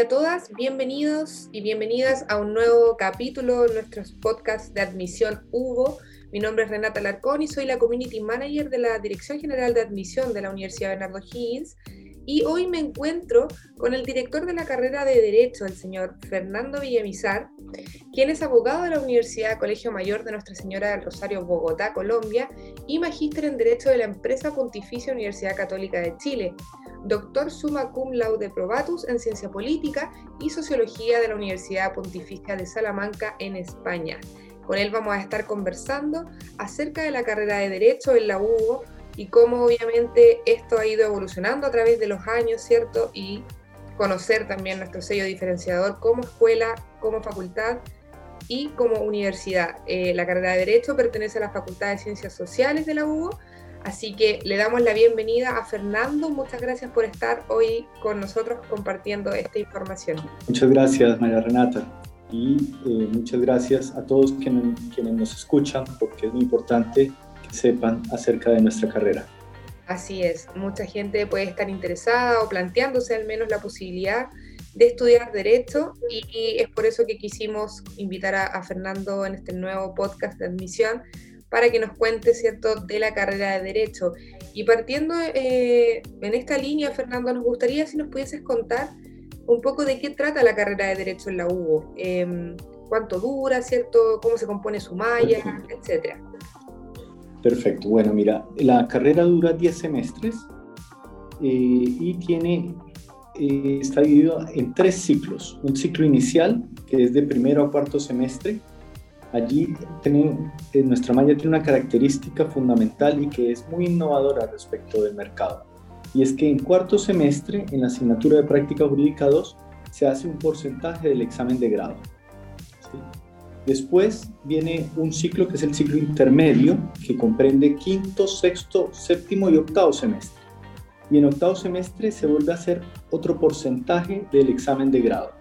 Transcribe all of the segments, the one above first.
a todas, bienvenidos y bienvenidas a un nuevo capítulo de nuestros podcasts de admisión Hugo. Mi nombre es Renata Larcón y soy la Community Manager de la Dirección General de Admisión de la Universidad Bernardo Higgins. Y hoy me encuentro con el director de la carrera de Derecho, el señor Fernando Villamizar, quien es abogado de la Universidad Colegio Mayor de Nuestra Señora del Rosario, Bogotá, Colombia, y magíster en Derecho de la Empresa Pontificia Universidad Católica de Chile doctor summa cum laude probatus en Ciencia Política y Sociología de la Universidad Pontificia de Salamanca en España. Con él vamos a estar conversando acerca de la carrera de Derecho en la UBO y cómo obviamente esto ha ido evolucionando a través de los años, ¿cierto? Y conocer también nuestro sello diferenciador como escuela, como facultad y como universidad. Eh, la carrera de Derecho pertenece a la Facultad de Ciencias Sociales de la UBO Así que le damos la bienvenida a Fernando. Muchas gracias por estar hoy con nosotros compartiendo esta información. Muchas gracias, María Renata. Y eh, muchas gracias a todos quienes, quienes nos escuchan, porque es muy importante que sepan acerca de nuestra carrera. Así es, mucha gente puede estar interesada o planteándose al menos la posibilidad de estudiar derecho y, es por eso que quisimos invitar a Fernando en este nuevo podcast de admisión para que nos cuente, ¿cierto?, de la carrera de Derecho. Y partiendo eh, en esta línea, Fernando, nos gustaría si nos pudieses contar un poco de qué trata la carrera de Derecho en la UBO, em, cuánto dura, ¿cierto?, cómo se compone su malla, etcétera. Perfecto, bueno, mira, la carrera dura 10 semestres eh, y tiene, eh, está dividido en tres ciclos. Un ciclo inicial, que es de primero a cuarto semestre, Allí eh, nuestra malla tiene una característica fundamental y que es muy innovadora respecto del mercado. Y es que en cuarto semestre, en la asignatura de práctica jurídica 2, se hace un porcentaje del examen de grado. Después viene un ciclo que es el ciclo intermedio, que comprende quinto, sexto, séptimo y octavo semestre. Y en octavo semestre se vuelve a hacer otro porcentaje del examen de grado.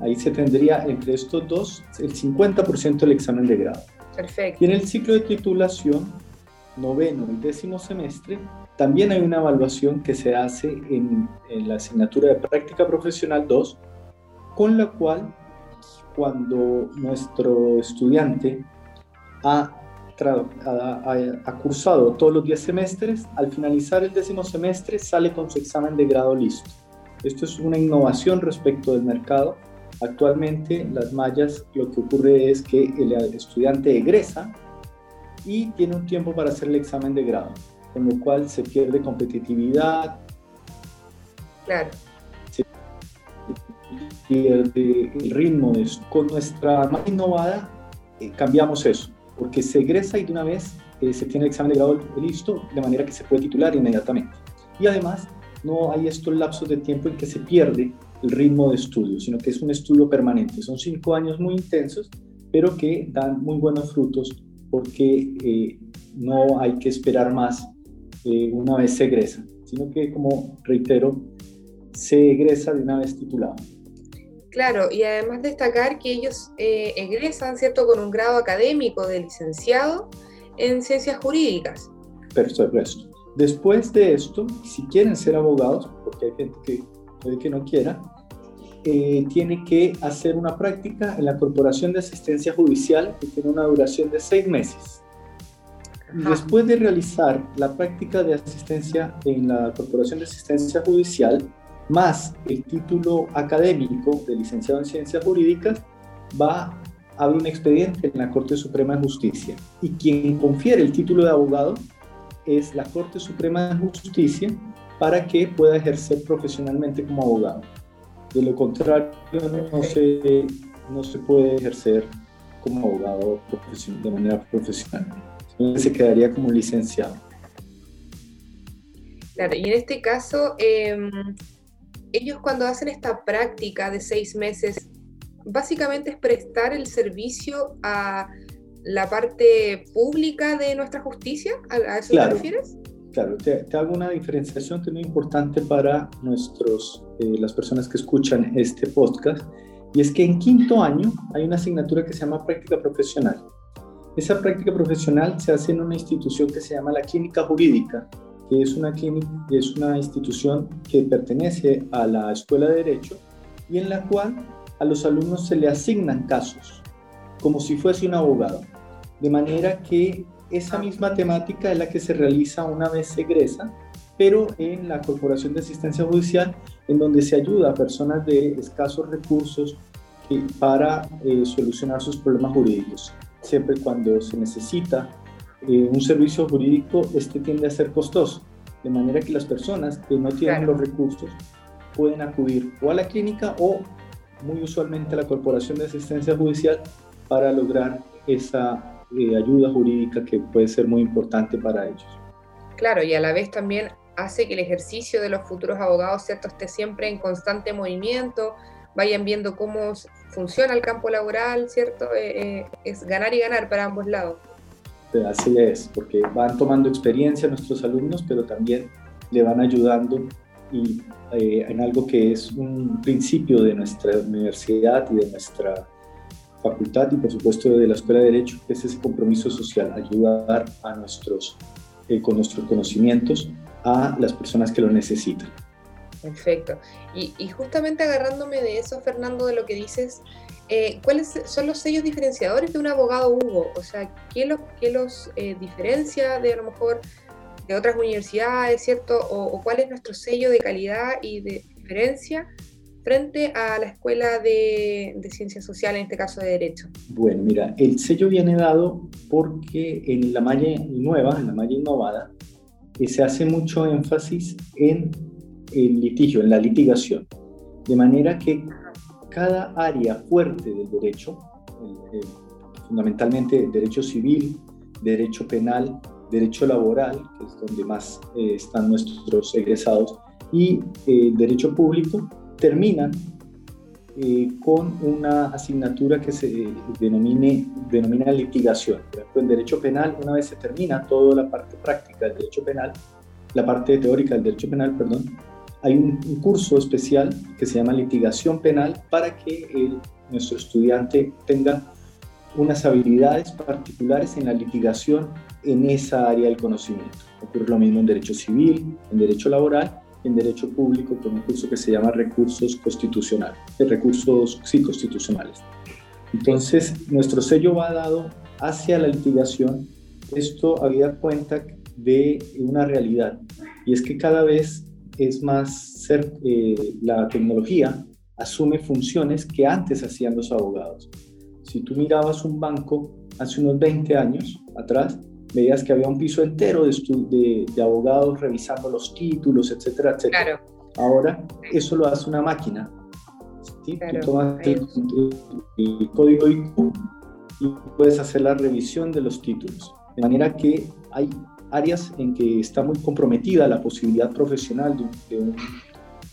Ahí se tendría entre estos dos el 50% del examen de grado. Perfecto. Y en el ciclo de titulación, noveno y décimo semestre, también hay una evaluación que se hace en, la asignatura de práctica profesional 2, con la cual cuando nuestro estudiante ha, ha, cursado todos los 10 semestres, al finalizar el décimo semestre sale con su examen de grado listo. Esto es una innovación respecto del mercado Actualmente las mallas lo que ocurre es que el estudiante egresa y tiene un tiempo para hacer el examen de grado, con lo cual se pierde competitividad. Claro. Se pierde el ritmo. De Con nuestra malla innovada eh, cambiamos eso, porque se egresa y de una vez eh, se tiene el examen de grado listo, de manera que se puede titular inmediatamente. Y además no hay estos lapsos de tiempo en que se pierde el ritmo de estudio, sino que es un estudio permanente. Son cinco años muy intensos, pero que dan muy buenos frutos porque eh, no hay que esperar más eh, una vez se egresa, sino que, como reitero, se egresa de una vez titulado. Claro, y además destacar que ellos eh, egresan, ¿cierto?, con un grado académico de licenciado en ciencias jurídicas. Perfecto. Después de esto, si quieren ser abogados, porque hay gente que puede que no quiera, eh, tiene que hacer una práctica en la Corporación de Asistencia Judicial que tiene una duración de seis meses. Después de realizar la práctica de asistencia en la Corporación de Asistencia Judicial, más el título académico de licenciado en Ciencias Jurídicas, va a haber un expediente en la Corte Suprema de Justicia. Y quien confiere el título de abogado es la Corte Suprema de Justicia para que pueda ejercer profesionalmente como abogado. De lo contrario, no se, no se puede ejercer como abogado de manera profesional. Se quedaría como licenciado. Claro, y en este caso, em, ellos cuando hacen esta práctica de seis meses, básicamente es prestar el servicio a la parte pública de nuestra justicia, ¿a, eso te refieres? Claro, te, hago una diferenciación que es muy importante para nuestros, eh, las personas que escuchan este podcast, y es que en quinto año hay una asignatura que se llama práctica profesional. Esa práctica profesional se hace en una institución que se llama la Clínica Jurídica, que es una, clínica, es una institución que pertenece a la Escuela de Derecho y en la cual a los alumnos se le asignan casos, como si fuese un abogado, de manera que esa misma temática es la que se realiza una vez se egresa, pero en la Corporación de Asistencia Judicial, en donde se ayuda a personas de escasos recursos para eh, solucionar sus problemas jurídicos. Siempre cuando se necesita eh, un servicio jurídico, este tiende a ser costoso, de manera que las personas que no tienen los recursos pueden acudir o a la clínica o muy usualmente a la Corporación de Asistencia Judicial para lograr esa eh, ayuda jurídica que puede ser muy importante para ellos. Claro, y a la vez también hace que el ejercicio de los futuros abogados, ¿cierto?, esté siempre en constante movimiento, vayan viendo cómo funciona el campo laboral, ¿cierto? Eh, eh, es ganar y ganar para ambos lados. Así es, porque van tomando experiencia nuestros alumnos, pero también le van ayudando y eh, en algo que es un principio de nuestra universidad y de nuestra facultad y por supuesto de la Escuela de Derecho, es ese compromiso social, ayudar a nuestros, con nuestros conocimientos a las personas que lo necesitan. Perfecto. Y, justamente agarrándome de eso, Fernando, de lo que dices, eh, ¿cuáles son los sellos diferenciadores de un abogado Hugo? O sea, ¿qué los, qué los eh, diferencia de a lo mejor de otras universidades, ¿cierto? O, cuál es nuestro sello de calidad y de diferencia frente a la escuela de, de ciencias sociales, en este caso de Derecho? Bueno, mira, el sello viene dado porque en la malla nueva, en la malla innovada, eh, se hace mucho énfasis en el litigio, en la litigación. De manera que cada área fuerte del derecho, fundamentalmente derecho civil, derecho penal, derecho laboral, que es donde más eh, están nuestros egresados, y eh, derecho público, terminan eh, con una asignatura que se denomine, denomina litigación. En derecho penal, una vez se termina toda la parte práctica del derecho penal, la parte teórica del derecho penal, perdón, hay un, curso especial que se llama litigación penal para que nuestro estudiante tenga unas habilidades particulares en la litigación en esa área del conocimiento. Ocurre lo mismo en derecho civil, en derecho laboral, en derecho público con un curso que se llama recursos constitucionales, de recursos sí constitucionales. Entonces, nuestro sello va dado hacia la litigación. Esto había cuenta de una realidad y es que cada vez es más ser, eh, la tecnología asume funciones que antes hacían los abogados. Si tú mirabas un banco hace unos 20 años atrás, veías que había un piso entero de, de, abogados revisando los títulos, etcétera, etcétera. Ahora eso lo hace una máquina. ¿sí? tú tomas el, el, código IQ y puedes hacer la revisión de los títulos. De manera que hay áreas en que está muy comprometida la posibilidad profesional de un,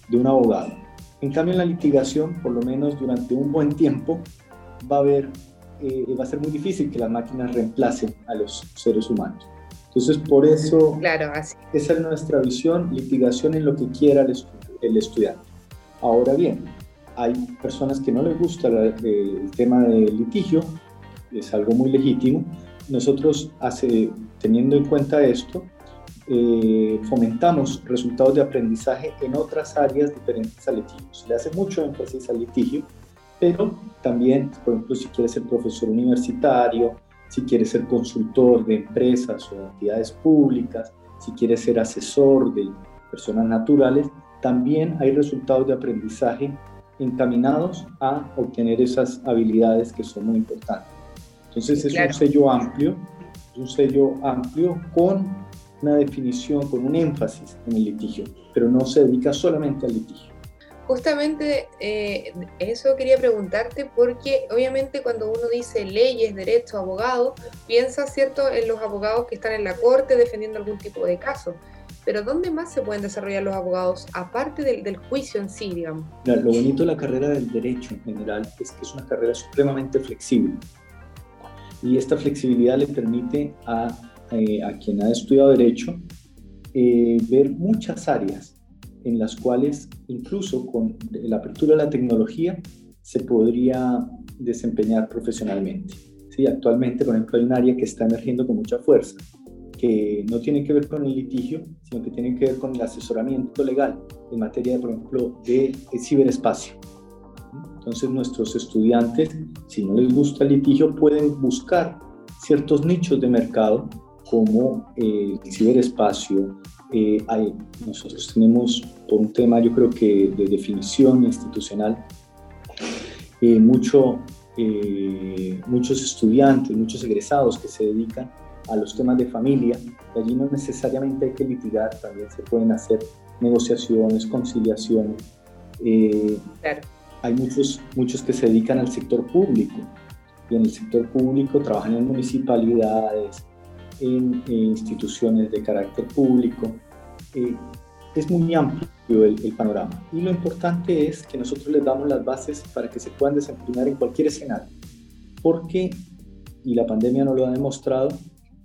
de un, abogado. En cambio, en la litigación, por lo menos durante un buen tiempo, va a haber, eh, va a ser muy difícil que las máquinas reemplacen a los seres humanos. Entonces, por eso, claro, así. esa es nuestra visión, litigación en lo que quiera el, el estudiante. Ahora bien, hay personas que no les gusta el tema del litigio, es algo muy legítimo, nosotros, hace, teniendo en cuenta esto, eh, fomentamos resultados de aprendizaje en otras áreas diferentes al litigio. Se le hace mucho énfasis al litigio, pero también, por ejemplo, si quiere ser profesor universitario, si quiere ser consultor de empresas o entidades públicas, si quiere ser asesor de personas naturales, también hay resultados de aprendizaje encaminados a obtener esas habilidades que son muy importantes. Entonces es un sello amplio, es un sello amplio con una definición, con un énfasis en el litigio, pero no se dedica solamente al litigio. Justamente eh, eso quería preguntarte porque obviamente cuando uno dice leyes, derechos, abogados, piensa, ¿cierto?, en los abogados que están en la corte defendiendo algún tipo de caso. Pero ¿dónde más se pueden desarrollar los abogados, aparte del, juicio en sí, digamos? Lo bonito de la carrera del derecho en general es que es una carrera supremamente flexible y esta flexibilidad le permite a, eh, quien ha estudiado derecho eh, ver muchas áreas en las cuales incluso con la apertura de la tecnología se podría desempeñar profesionalmente. Sí, actualmente, por ejemplo, hay un área que está emergiendo con mucha fuerza, que no tiene que ver con el litigio, sino que tiene que ver con el asesoramiento legal en materia, por ejemplo, de ciberespacio. Entonces nuestros estudiantes, si no les gusta el litigio, pueden buscar ciertos nichos de mercado como el ciberespacio. Eh, hay, nosotros tenemos, por un tema yo creo que de definición institucional, eh, mucho, eh, muchos estudiantes, muchos egresados que se dedican a los temas de familia, y allí no necesariamente hay que litigar, también se pueden hacer negociaciones, conciliaciones. Hay muchos, muchos que se dedican al sector público, y en el sector público trabajan en municipalidades, en, instituciones de carácter público. Eh, es muy amplio el, el, panorama y lo importante es que nosotros les damos las bases para que se puedan desempeñar en cualquier escenario, porque, y la pandemia no lo ha demostrado,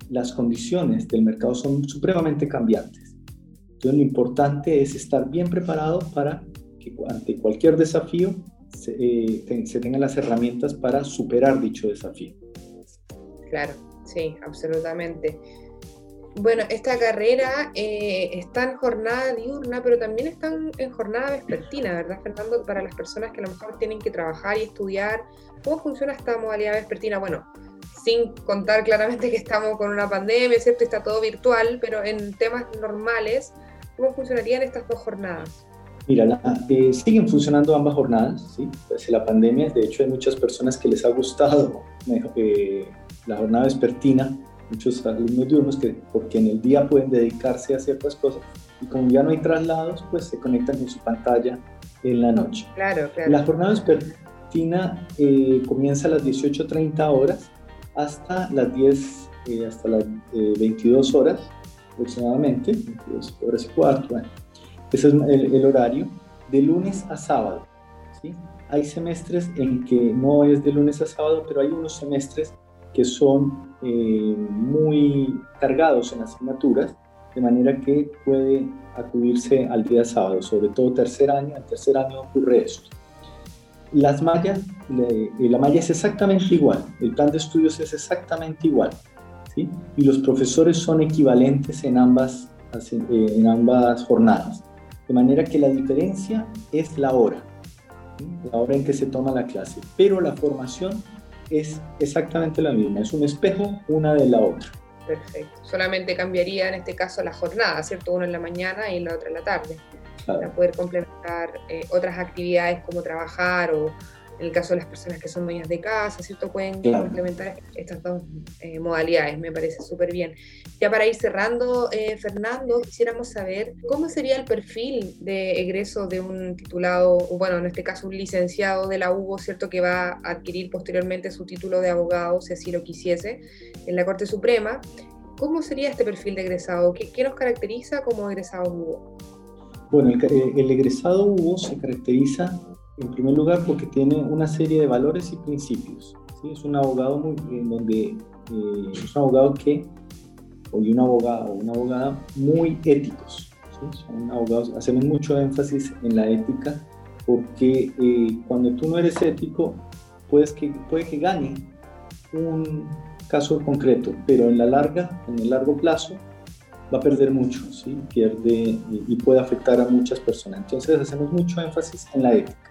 las condiciones del mercado son supremamente cambiantes. Entonces lo importante es estar bien preparado para que ante cualquier desafío se, eh, se tengan las herramientas para superar dicho desafío. Claro, sí, absolutamente. Bueno, esta carrera eh, está en jornada diurna, pero también está en jornada vespertina, ¿verdad, Fernando? Para las personas que a lo mejor tienen que trabajar y estudiar, ¿cómo funciona esta modalidad vespertina? Bueno, sin contar claramente que estamos con una pandemia, ¿cierto? Está todo virtual, pero en temas normales, ¿cómo funcionarían estas dos jornadas? Mira, eh, siguen funcionando ambas jornadas, ¿sí? Desde la pandemia, de hecho hay muchas personas que les ha gustado eh, la jornada vespertina, muchos alumnos diurnos que porque en el día pueden dedicarse a ciertas cosas y como ya no hay traslados, pues se conectan con su pantalla en la noche. Claro, claro. La jornada vespertina eh, comienza a las 18.30 horas hasta las 10, hasta las 22 horas aproximadamente, 22 horas y cuarto, bueno ese es el, horario, de lunes a sábado. ¿sí? Hay semestres en que no es de lunes a sábado, pero hay unos semestres que son eh, muy cargados en asignaturas, de manera que puede acudirse al día sábado, sobre todo tercer año. En tercer año ocurre esto. Las mallas, la malla es exactamente igual, el plan de estudios es exactamente igual, ¿sí? y los profesores son equivalentes en ambas, en ambas jornadas. De manera que la diferencia es la hora, la hora en que se toma la clase, pero la formación es exactamente la misma, es un espejo una de la otra. Perfecto, solamente cambiaría en este caso la jornada, ¿cierto? Uno en la mañana y la otra en la tarde, para poder complementar eh, otras actividades como trabajar o en el caso de las personas que son dueñas de casa, ¿cierto? Pueden complementar estas dos eh, modalidades, me parece súper bien. Ya para ir cerrando, eh, Fernando, quisiéramos saber cómo sería el perfil de egreso de un titulado, o bueno, en este caso un licenciado de la UBO, ¿cierto? Que va a adquirir posteriormente su título de abogado, si así lo quisiese, en la Corte Suprema. ¿Cómo sería este perfil de egresado? ¿Qué, qué nos caracteriza como egresado UBO? Bueno, el, eh, el egresado UBO se caracteriza en primer lugar, porque tiene una serie de valores y principios. Es un abogado muy, en donde eh, es un abogado que, o un abogado o una abogada muy éticos. Son abogados, hacemos mucho énfasis en la ética porque eh, cuando tú no eres ético, puedes que, puede que gane un caso concreto, pero en la larga, en el largo plazo, va a perder mucho, ¿sí? pierde y puede afectar a muchas personas. Entonces hacemos mucho énfasis en la ética.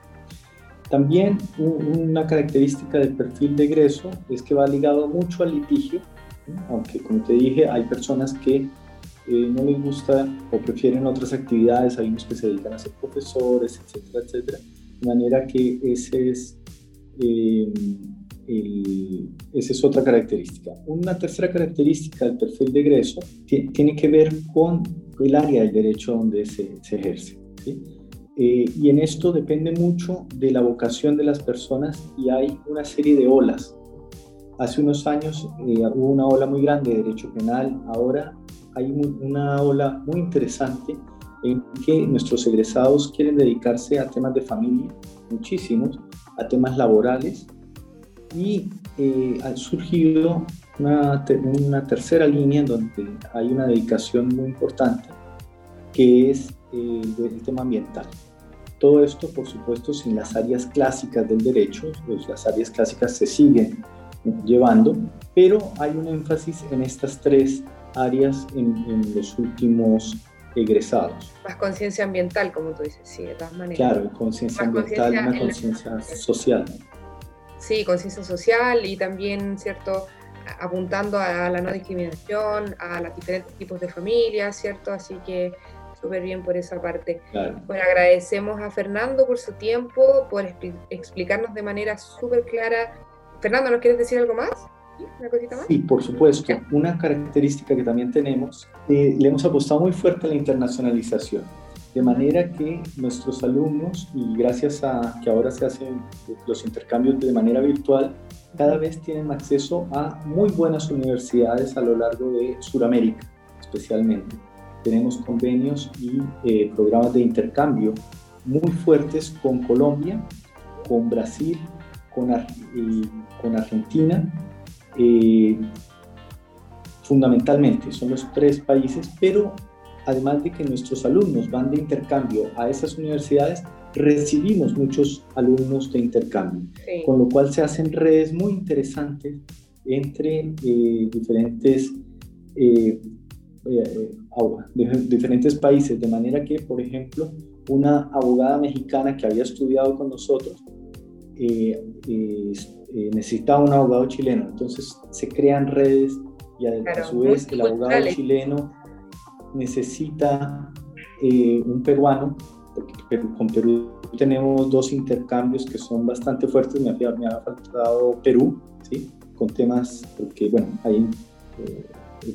También una característica del perfil de egreso es que va ligado mucho al litigio, aunque como te dije hay personas que eh, no les gusta o prefieren otras actividades, hay unos que se dedican a ser profesores, etcétera, etcétera. De manera que ese es, eh, esa es otra característica. Una tercera característica del perfil de egreso tiene que ver con el área del derecho donde se, se ejerce. ¿sí? Eh, y en esto depende mucho de la vocación de las personas y hay una serie de olas. Hace unos años eh, hubo una ola muy grande de derecho penal, ahora hay una ola muy interesante en que nuestros egresados quieren dedicarse a temas de familia, muchísimos, a temas laborales y eh, ha surgido una, una tercera línea donde hay una dedicación muy importante que es eh, del tema ambiental. Todo esto, por supuesto, sin las áreas clásicas del derecho, pues las áreas clásicas se siguen llevando, pero hay un énfasis en estas tres áreas en, los últimos egresados. Más conciencia ambiental, como tú dices, sí, de todas maneras. Claro, conciencia ambiental, una conciencia social. Sí, conciencia social y también, ¿cierto? apuntando a la no discriminación, a los diferentes tipos de familias, ¿cierto? Así que súper bien por esa parte. Bueno, agradecemos a Fernando por su tiempo, por explicarnos de manera súper clara. Fernando, ¿nos quieres decir algo más? ¿Una cosita más? Sí, por supuesto. Una característica que también tenemos, eh, le hemos apostado muy fuerte a la internacionalización. De manera que nuestros alumnos, y gracias a que ahora se hacen los intercambios de manera virtual, cada vez tienen acceso a muy buenas universidades a lo largo de Sudamérica, especialmente. Tenemos convenios y eh, programas de intercambio muy fuertes con Colombia, con Brasil, con, con Argentina, eh, fundamentalmente. Son los tres países, pero además de que nuestros alumnos van de intercambio a esas universidades, recibimos muchos alumnos de intercambio, con lo cual se hacen redes muy interesantes entre eh, diferentes, eh, eh, diferentes países, de manera que, por ejemplo, una abogada mexicana que había estudiado con nosotros necesitaba un abogado chileno, entonces se crean redes y a, su vez el abogado chileno necesita un peruano porque con Perú tenemos dos intercambios que son bastante fuertes. Me ha, me ha faltado Perú, ¿sí? Con temas, porque, bueno, ahí, eh,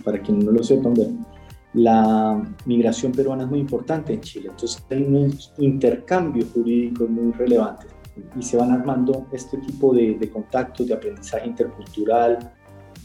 para quienes no lo sepan, bueno, la migración peruana es muy importante en Chile. Entonces hay unos intercambios jurídicos muy relevantes y se van armando este tipo de, de contactos, de aprendizaje intercultural,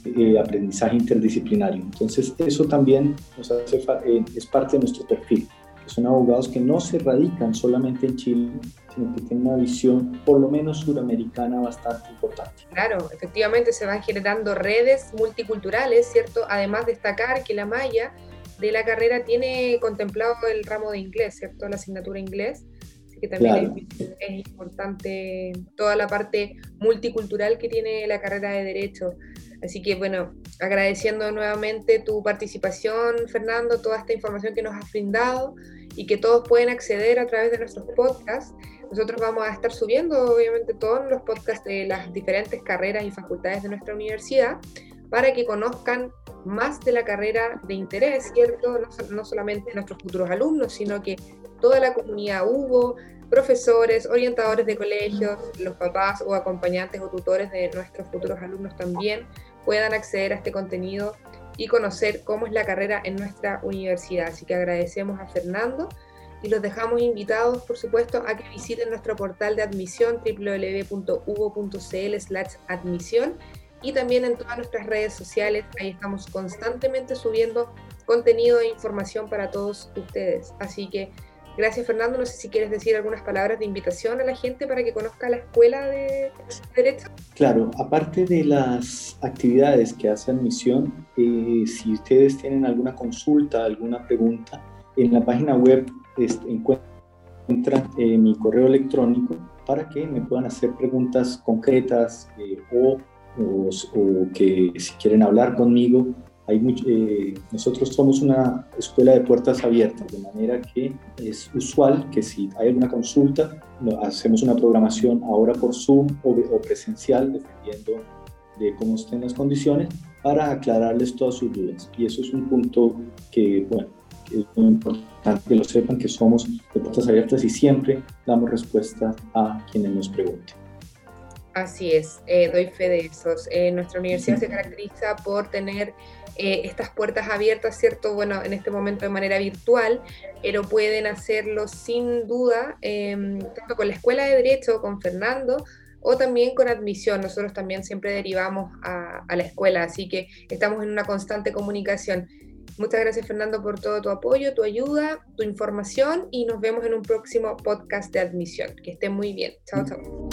eh, aprendizaje interdisciplinario. Entonces eso también nos hace, eh, es parte de nuestro perfil son abogados que no se radican solamente en Chile, sino que tienen una visión por lo menos suramericana bastante importante. Claro, efectivamente se van generando redes multiculturales, ¿cierto? Además destacar que la malla de la carrera tiene contemplado el ramo de inglés, ¿cierto? La asignatura inglés. Así que también es, es importante toda la parte multicultural que tiene la carrera de Derecho. Así que bueno, agradeciendo nuevamente tu participación, Fernando, toda esta información que nos has brindado y que todos pueden acceder a través de nuestros podcasts. Nosotros vamos a estar subiendo, obviamente, todos los podcasts de las diferentes carreras y facultades de nuestra universidad para que conozcan más de la carrera de interés, ¿cierto? No, no solamente nuestros futuros alumnos, sino que toda la comunidad Hugo, profesores, orientadores de colegios, los papás o acompañantes o tutores de nuestros futuros alumnos también puedan acceder a este contenido y conocer cómo es la carrera en nuestra universidad. Así que agradecemos a Fernando y los dejamos invitados, por supuesto, a que visiten nuestro portal de admisión www.uvo.cl/admisión y también en todas nuestras redes sociales. Ahí estamos constantemente subiendo contenido e información para todos ustedes. Así que Gracias, Fernando. No sé si quieres decir algunas palabras de invitación a la gente para que conozca la Escuela de Derecho. Claro, aparte de las actividades que hace Admisión, eh, si ustedes tienen alguna consulta, alguna pregunta, en la página web este, encuentran eh, mi correo electrónico para que me puedan hacer preguntas concretas eh, o, o que si quieren hablar conmigo eh, nosotros somos una escuela de puertas abiertas, de manera que es usual que si hay alguna consulta, hacemos una programación ahora por Zoom o, presencial, dependiendo de cómo estén las condiciones, para aclararles todas sus dudas. Y eso es un punto que, bueno, es muy importante que lo sepan, que somos de puertas abiertas y siempre damos respuesta a quienes nos pregunten. Así es, eh, doy fe de eso. Eh, nuestra universidad se caracteriza por tener eh, estas puertas abiertas, ¿cierto? Bueno, en este momento de manera virtual, pero pueden hacerlo sin duda, em, tanto con la Escuela de Derecho, con Fernando, o también con admisión. Nosotros también siempre derivamos a, a la escuela, así que estamos en una constante comunicación. Muchas gracias Fernando por todo tu apoyo, tu ayuda, tu información y nos vemos en un próximo podcast de admisión. Que estén muy bien. Chao, chao.